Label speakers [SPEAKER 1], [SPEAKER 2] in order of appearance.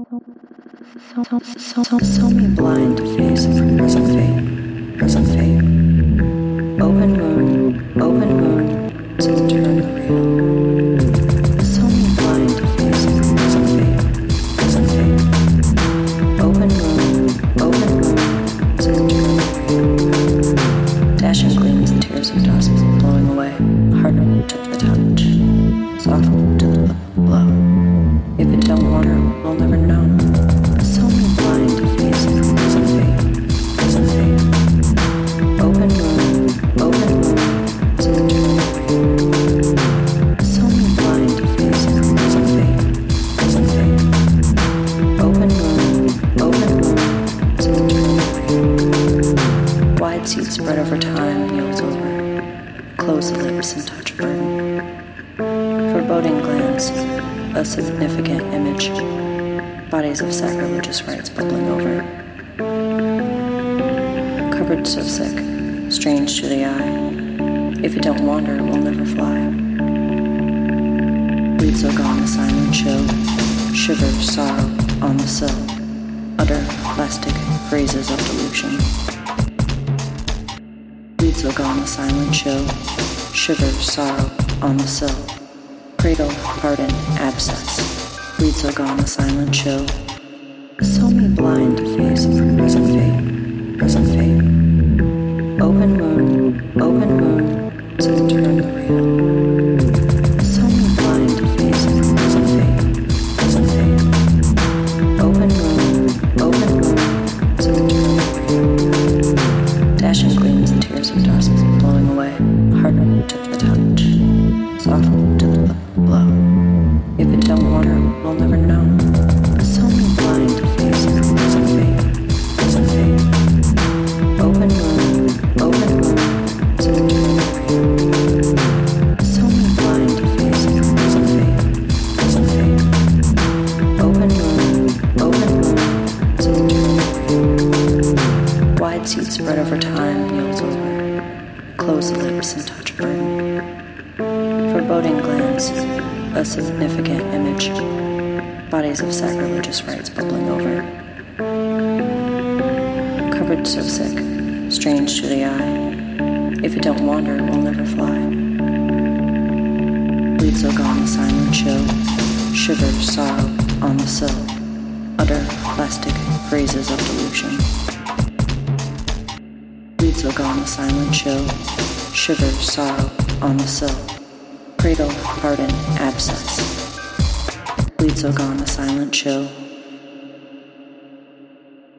[SPEAKER 1] So, me blind to face present fate, present fate. Open moon, open moon, to the real. So the real. Dashing gleams and tears of dust blowing away, harder to the touch, If it don't water, we'll never know. So many blind faces, fate, fate. Open open to the turn So many blind faces, present fate, present fate. Open open to the turn Wide seats spread over time, yields over. Close the lips and touch burden. Foreboding glance, a significant image. Bodies of sacrilegious rites bubbling over. Covered so sick, strange to the eye. If it don't wander, it will never fly. Bleed so gone, a silent chill. Shiver, sorrow, on the sill. Utter plastic phrases of delusion. Bleed so gone, a silent chill. Shiver, sorrow, on the sill. Cradle, pardon, abscess. Bleed so gone, a silent chill. So me blind face present fate, present fate. Open moon, open moon, to turn the real. We'll never blind faces, present fate. Open moon, open moon, to the real. So many blind faces. Open moon, open to the. Wide seats spread over time, yields over. Close lips and touch burden. Foreboding glance, a significant image. Bodies of sacrilegious rites bubbling over. Covered so sick, strange to the eye. If it don't wander, it will never fly. Bleed so gone, a silent chill. Shiver, sorrow, on the sill. Utter plastic phrases of delusion. Bleed so gone, a silent chill. Shiver, sorrow, on the sill. Cradle, pardon, abscess. Bleed so gone, a silent chill.